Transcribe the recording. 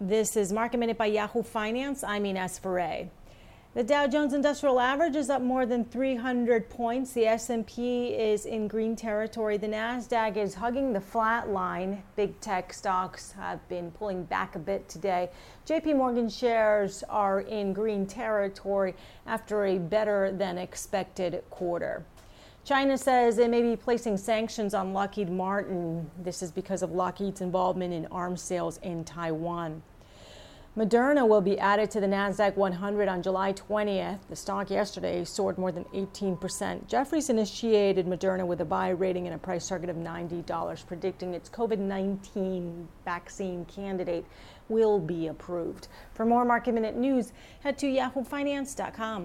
This is Market Minute by Yahoo Finance. I'm Ines Ferre. The Dow Jones Industrial Average is up more than 300 points. The S&P is in green territory. The Nasdaq is hugging the flat line. Big tech stocks have been pulling back a bit today. JP Morgan shares are in green territory after a better than expected quarter. China says it may be placing sanctions on Lockheed Martin. This is because of Lockheed's involvement in arms sales in Taiwan. Moderna will be added to the NASDAQ 100 on July 20th. The stock yesterday soared more than 18%. Jefferies initiated Moderna with a buy rating and a price target of $90, predicting its COVID 19 vaccine candidate will be approved. For more market minute news, head to yahoofinance.com.